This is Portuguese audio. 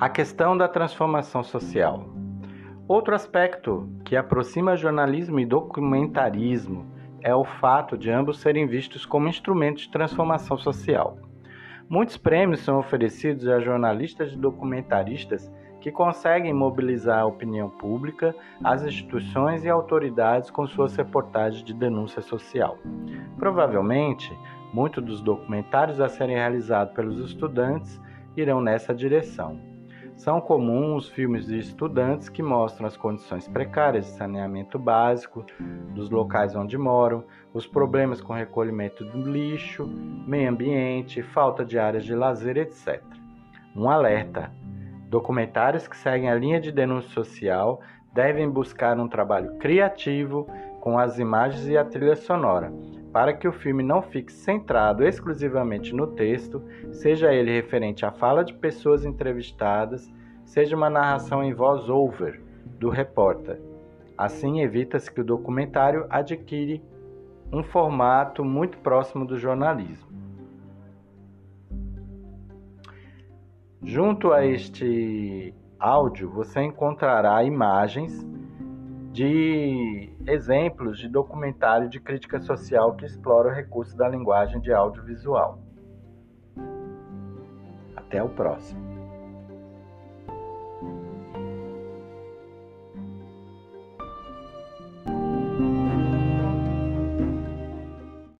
A questão da transformação social. Outro aspecto que aproxima jornalismo e documentarismo é o fato de ambos serem vistos como instrumentos de transformação social. Muitos prêmios são oferecidos a jornalistas e documentaristas que conseguem mobilizar a opinião pública, as instituições e autoridades com suas reportagens de denúncia social. Provavelmente, muitos dos documentários a serem realizados pelos estudantes irão nessa direção. São comuns filmes de estudantes que mostram as condições precárias de saneamento básico dos locais onde moram, os problemas com recolhimento do lixo, meio ambiente, falta de áreas de lazer, etc. Um alerta: documentários que seguem a linha de denúncia social devem buscar um trabalho criativo com as imagens e a trilha sonora, para que o filme não fique centrado exclusivamente no texto, seja ele referente à fala de pessoas entrevistadas, seja uma narração em voz over do repórter. Assim, evita-se que o documentário adquire um formato muito próximo do jornalismo. Junto a este áudio, você encontrará imagens de exemplos de documentário de crítica social que explora o recurso da linguagem de audiovisual. Até o próximo.